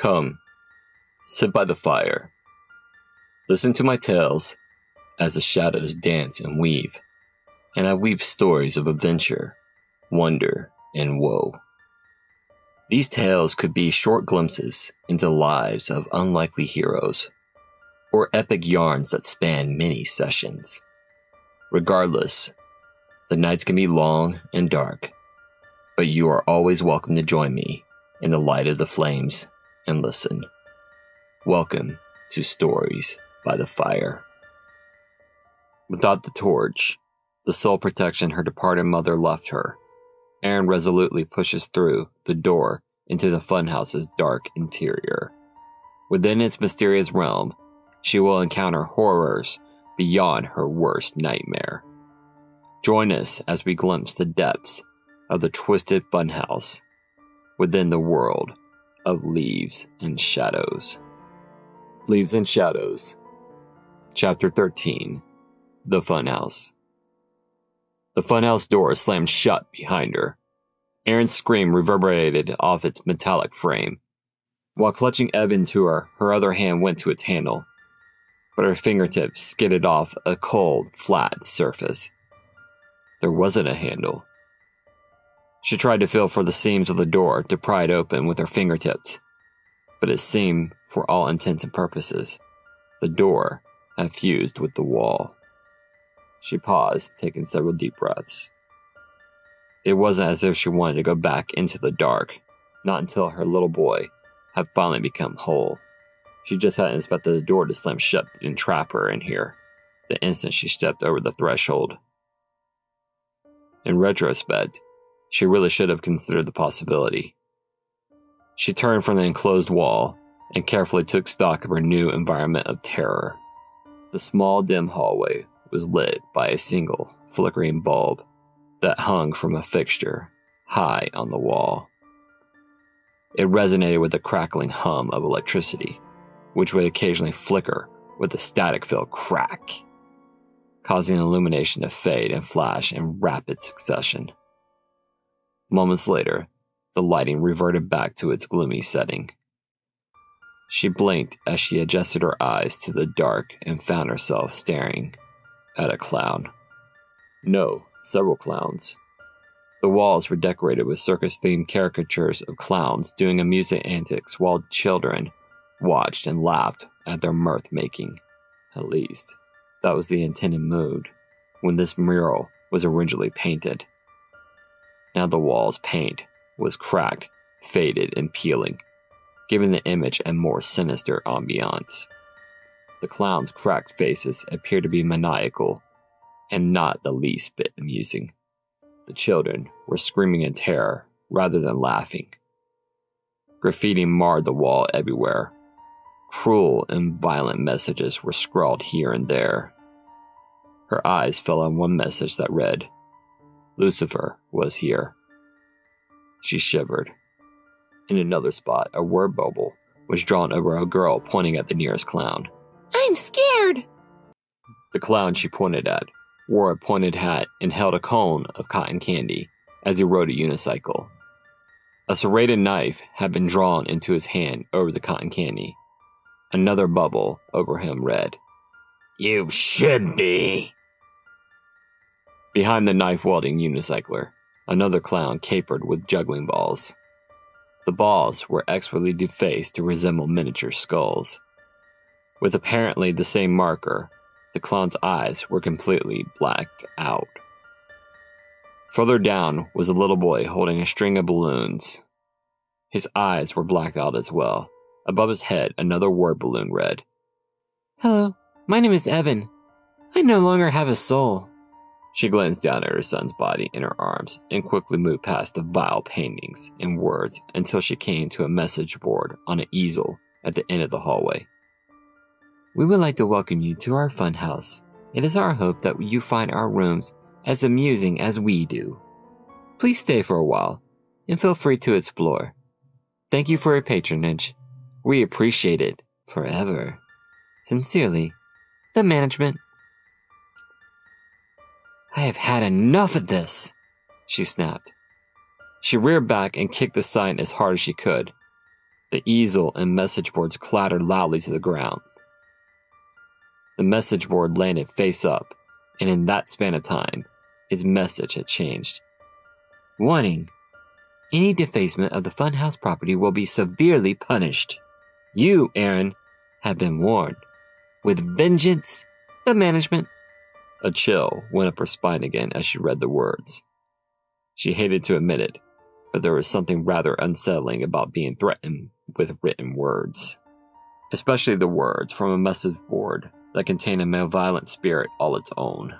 Come, sit by the fire. Listen to my tales as the shadows dance and weave, and I weave stories of adventure, wonder, and woe. These tales could be short glimpses into lives of unlikely heroes, or epic yarns that span many sessions. Regardless, the nights can be long and dark, but you are always welcome to join me in the light of the flames and listen. Welcome to Stories by the Fire. Without the torch, the sole protection her departed mother left her, Erin resolutely pushes through the door into the funhouse's dark interior. Within its mysterious realm, she will encounter horrors beyond her worst nightmare. Join us as we glimpse the depths of the twisted funhouse within the world of leaves and shadows. Leaves and Shadows, Chapter 13 The Funhouse. The funhouse door slammed shut behind her. Erin's scream reverberated off its metallic frame. While clutching Evan to her, her other hand went to its handle, but her fingertips skidded off a cold, flat surface. There wasn't a handle. She tried to feel for the seams of the door to pry it open with her fingertips, but it seemed, for all intents and purposes, the door had fused with the wall. She paused, taking several deep breaths. It wasn't as if she wanted to go back into the dark, not until her little boy had finally become whole. She just hadn't expected the door to slam shut and trap her in here the instant she stepped over the threshold. In retrospect, she really should have considered the possibility. She turned from the enclosed wall and carefully took stock of her new environment of terror. The small, dim hallway was lit by a single, flickering bulb that hung from a fixture high on the wall. It resonated with the crackling hum of electricity, which would occasionally flicker with a static filled crack, causing the illumination to fade and flash in rapid succession. Moments later, the lighting reverted back to its gloomy setting. She blinked as she adjusted her eyes to the dark and found herself staring at a clown. No, several clowns. The walls were decorated with circus themed caricatures of clowns doing amusing antics while children watched and laughed at their mirth making. At least, that was the intended mood when this mural was originally painted. Now the wall's paint was cracked, faded, and peeling, giving the image a more sinister ambiance. The clowns' cracked faces appeared to be maniacal and not the least bit amusing. The children were screaming in terror rather than laughing. Graffiti marred the wall everywhere. Cruel and violent messages were scrawled here and there. Her eyes fell on one message that read, Lucifer was here. She shivered. In another spot, a word bubble was drawn over a girl pointing at the nearest clown. I'm scared. The clown she pointed at wore a pointed hat and held a cone of cotton candy as he rode a unicycle. A serrated knife had been drawn into his hand over the cotton candy. Another bubble over him read, You should be. Behind the knife wielding unicycler, another clown capered with juggling balls. The balls were expertly defaced to resemble miniature skulls. With apparently the same marker, the clown's eyes were completely blacked out. Further down was a little boy holding a string of balloons. His eyes were blacked out as well. Above his head, another word balloon read, Hello, my name is Evan. I no longer have a soul. She glanced down at her son's body in her arms and quickly moved past the vile paintings and words until she came to a message board on an easel at the end of the hallway. We would like to welcome you to our fun house. It is our hope that you find our rooms as amusing as we do. Please stay for a while and feel free to explore. Thank you for your patronage. We appreciate it forever. Sincerely, the management. I have had enough of this, she snapped. She reared back and kicked the sign as hard as she could. The easel and message boards clattered loudly to the ground. The message board landed face up, and in that span of time, its message had changed. Warning Any defacement of the funhouse property will be severely punished. You, Erin, have been warned. With vengeance, the management. A chill went up her spine again as she read the words. She hated to admit it, but there was something rather unsettling about being threatened with written words, especially the words from a message board that contained a malevolent spirit all its own.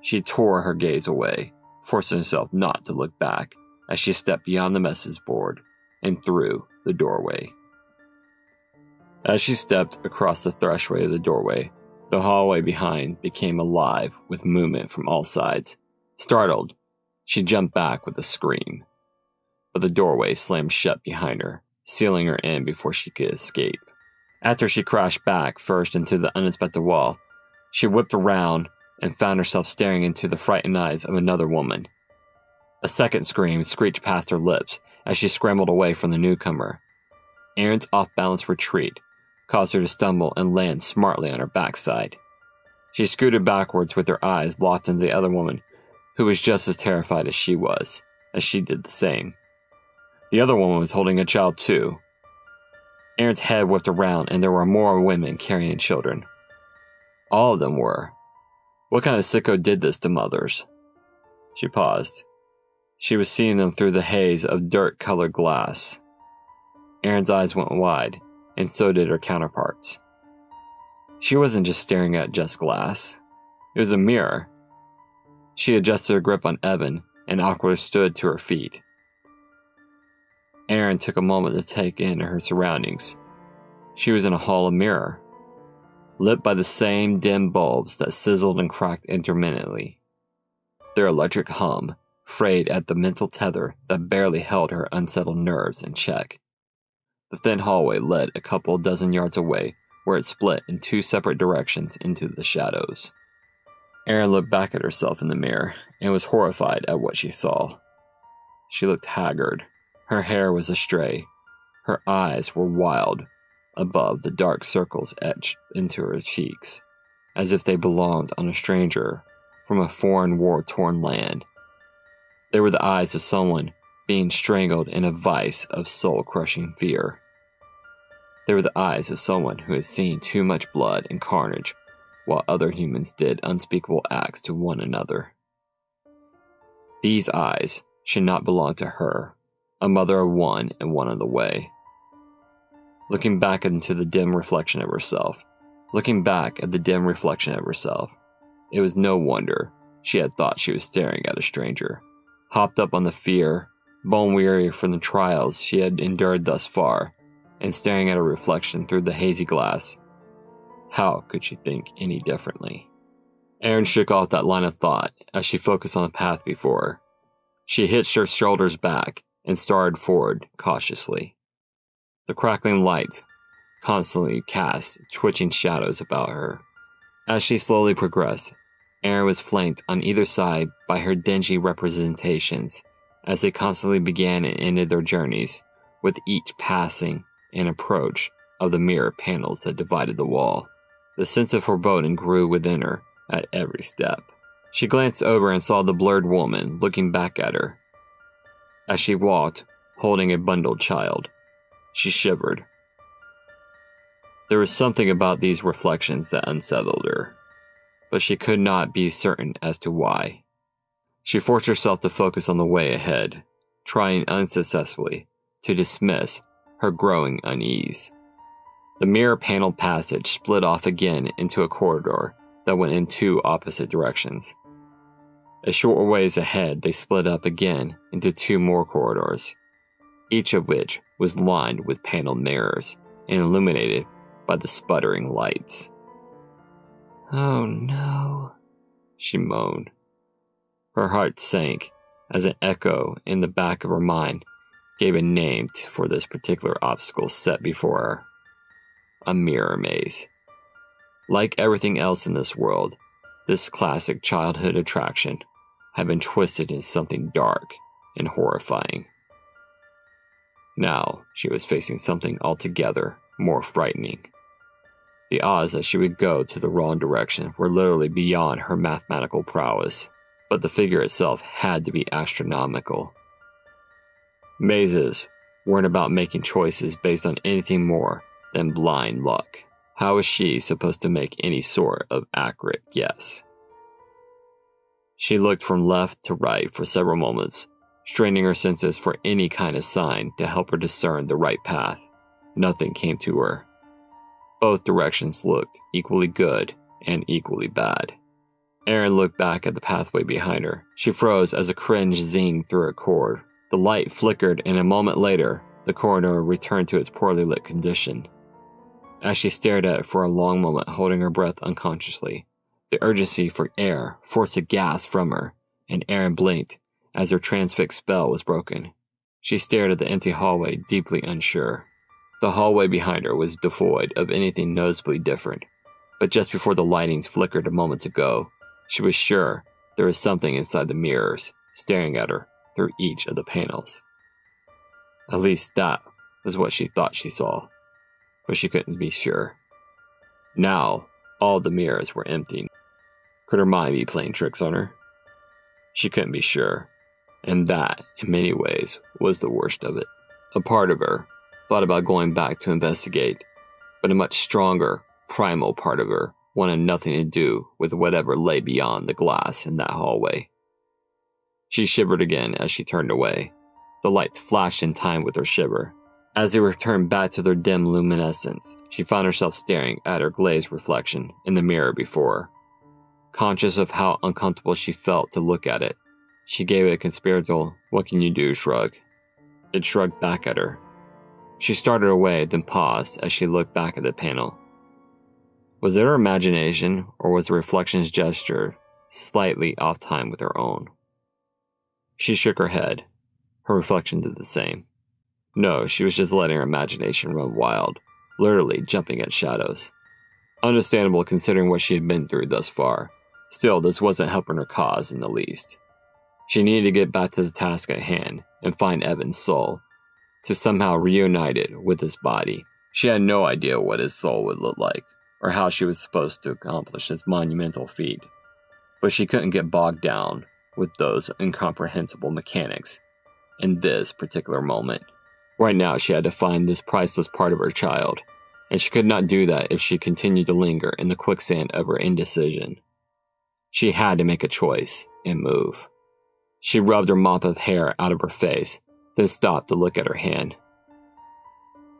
She tore her gaze away, forcing herself not to look back as she stepped beyond the message board and through the doorway. As she stepped across the threshold of the doorway, the hallway behind became alive with movement from all sides. Startled, she jumped back with a scream. But the doorway slammed shut behind her, sealing her in before she could escape. After she crashed back first into the uninspected wall, she whipped around and found herself staring into the frightened eyes of another woman. A second scream screeched past her lips as she scrambled away from the newcomer. Erin's off balance retreat caused her to stumble and land smartly on her backside. She scooted backwards with her eyes locked into the other woman, who was just as terrified as she was, as she did the same. The other woman was holding a child too. Erin's head whipped around, and there were more women carrying children. All of them were. What kind of sicko did this to mothers? She paused. She was seeing them through the haze of dirt colored glass. Erin's eyes went wide and so did her counterparts. She wasn't just staring at just glass, it was a mirror. She adjusted her grip on Evan and awkwardly stood to her feet. Erin took a moment to take in her surroundings. She was in a hall of mirror, lit by the same dim bulbs that sizzled and cracked intermittently. Their electric hum frayed at the mental tether that barely held her unsettled nerves in check. The thin hallway led a couple dozen yards away, where it split in two separate directions into the shadows. Erin looked back at herself in the mirror and was horrified at what she saw. She looked haggard. Her hair was astray. Her eyes were wild above the dark circles etched into her cheeks, as if they belonged on a stranger from a foreign war torn land. They were the eyes of someone being strangled in a vice of soul crushing fear. They were the eyes of someone who had seen too much blood and carnage while other humans did unspeakable acts to one another. These eyes should not belong to her, a mother of one and one of the way. Looking back into the dim reflection of herself, looking back at the dim reflection of herself, it was no wonder she had thought she was staring at a stranger, hopped up on the fear bone weary from the trials she had endured thus far, and staring at her reflection through the hazy glass. How could she think any differently? Erin shook off that line of thought as she focused on the path before her. She hitched her shoulders back and started forward cautiously. The crackling lights constantly cast twitching shadows about her. As she slowly progressed, Erin was flanked on either side by her dingy representations as they constantly began and ended their journeys, with each passing and approach of the mirror panels that divided the wall. The sense of foreboding grew within her at every step. She glanced over and saw the blurred woman looking back at her. As she walked, holding a bundled child, she shivered. There was something about these reflections that unsettled her, but she could not be certain as to why. She forced herself to focus on the way ahead, trying unsuccessfully to dismiss her growing unease. The mirror paneled passage split off again into a corridor that went in two opposite directions. A short ways ahead, they split up again into two more corridors, each of which was lined with paneled mirrors and illuminated by the sputtering lights. Oh no, she moaned. Her heart sank as an echo in the back of her mind gave a name for this particular obstacle set before her a mirror maze. Like everything else in this world, this classic childhood attraction had been twisted into something dark and horrifying. Now she was facing something altogether more frightening. The odds that she would go to the wrong direction were literally beyond her mathematical prowess, but the figure itself had to be astronomical. Mazes weren't about making choices based on anything more than blind luck. How was she supposed to make any sort of accurate guess? She looked from left to right for several moments, straining her senses for any kind of sign to help her discern the right path. Nothing came to her. Both directions looked equally good and equally bad. Erin looked back at the pathway behind her. She froze as a cringe zinged through her cord. The light flickered, and a moment later, the corridor returned to its poorly lit condition. As she stared at it for a long moment, holding her breath unconsciously, the urgency for air forced a gasp from her, and Erin blinked as her transfixed spell was broken. She stared at the empty hallway, deeply unsure. The hallway behind her was devoid of anything noticeably different, but just before the lightings flickered a moment ago, she was sure there was something inside the mirrors staring at her through each of the panels. At least that was what she thought she saw, but she couldn't be sure. Now, all the mirrors were empty. Could her mind be playing tricks on her? She couldn't be sure, and that, in many ways, was the worst of it. A part of her thought about going back to investigate, but a much stronger, primal part of her wanted nothing to do with whatever lay beyond the glass in that hallway. She shivered again as she turned away. The lights flashed in time with her shiver. As they returned back to their dim luminescence, she found herself staring at her glazed reflection in the mirror before her. Conscious of how uncomfortable she felt to look at it, she gave it a conspiratorial, what can you do shrug. It shrugged back at her, she started away, then paused as she looked back at the panel. Was it her imagination, or was the reflection's gesture slightly off time with her own? She shook her head. Her reflection did the same. No, she was just letting her imagination run wild, literally jumping at shadows. Understandable considering what she had been through thus far. Still, this wasn't helping her cause in the least. She needed to get back to the task at hand and find Evan's soul to somehow reunite it with his body. She had no idea what his soul would look like, or how she was supposed to accomplish this monumental feat. But she couldn't get bogged down with those incomprehensible mechanics in this particular moment. Right now, she had to find this priceless part of her child, and she could not do that if she continued to linger in the quicksand of her indecision. She had to make a choice and move. She rubbed her mop of hair out of her face then stopped to look at her hand.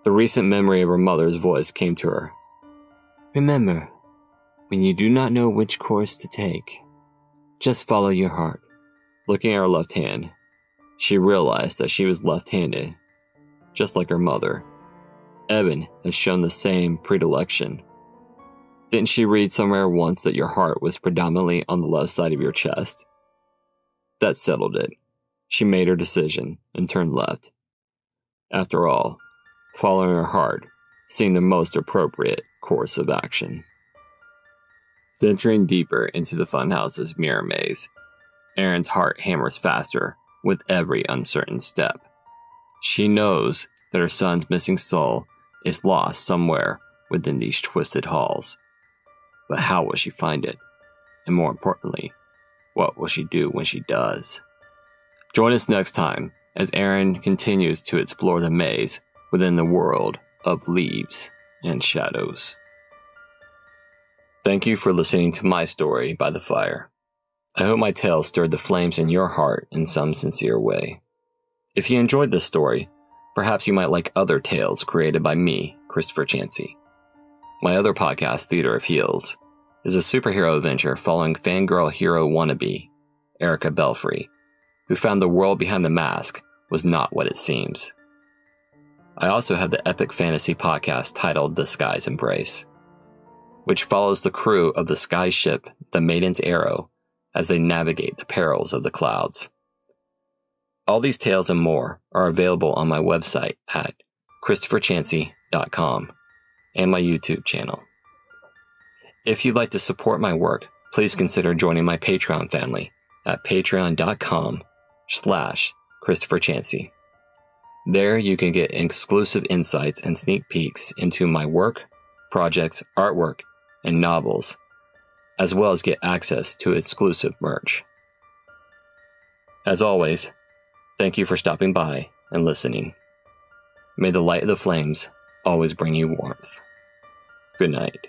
The recent memory of her mother's voice came to her. Remember, when you do not know which course to take, just follow your heart. Looking at her left hand, she realized that she was left handed, just like her mother. Evan has shown the same predilection. Didn't she read somewhere once that your heart was predominantly on the left side of your chest? That settled it. She made her decision and turned left. After all, following her heart seemed the most appropriate course of action. Venturing deeper into the funhouse's mirror maze, Erin's heart hammers faster with every uncertain step. She knows that her son's missing soul is lost somewhere within these twisted halls. But how will she find it? And more importantly, what will she do when she does? Join us next time as Erin continues to explore the maze within the world of leaves and shadows. Thank you for listening to my story by the fire. I hope my tale stirred the flames in your heart in some sincere way. If you enjoyed this story, perhaps you might like other tales created by me, Christopher Chancy. My other podcast, Theater of Heels, is a superhero adventure following fangirl hero wannabe, Erica Belfry, who found the world behind the mask was not what it seems. I also have the epic fantasy podcast titled The Sky's Embrace, which follows the crew of the sky ship The Maiden's Arrow as they navigate the perils of the clouds. All these tales and more are available on my website at christopherchancy.com and my YouTube channel. If you'd like to support my work, please consider joining my Patreon family at patreon.com slash Christopher Chancy. There, you can get exclusive insights and sneak peeks into my work, projects, artwork, and novels, as well as get access to exclusive merch. As always, thank you for stopping by and listening. May the light of the flames always bring you warmth. Good night.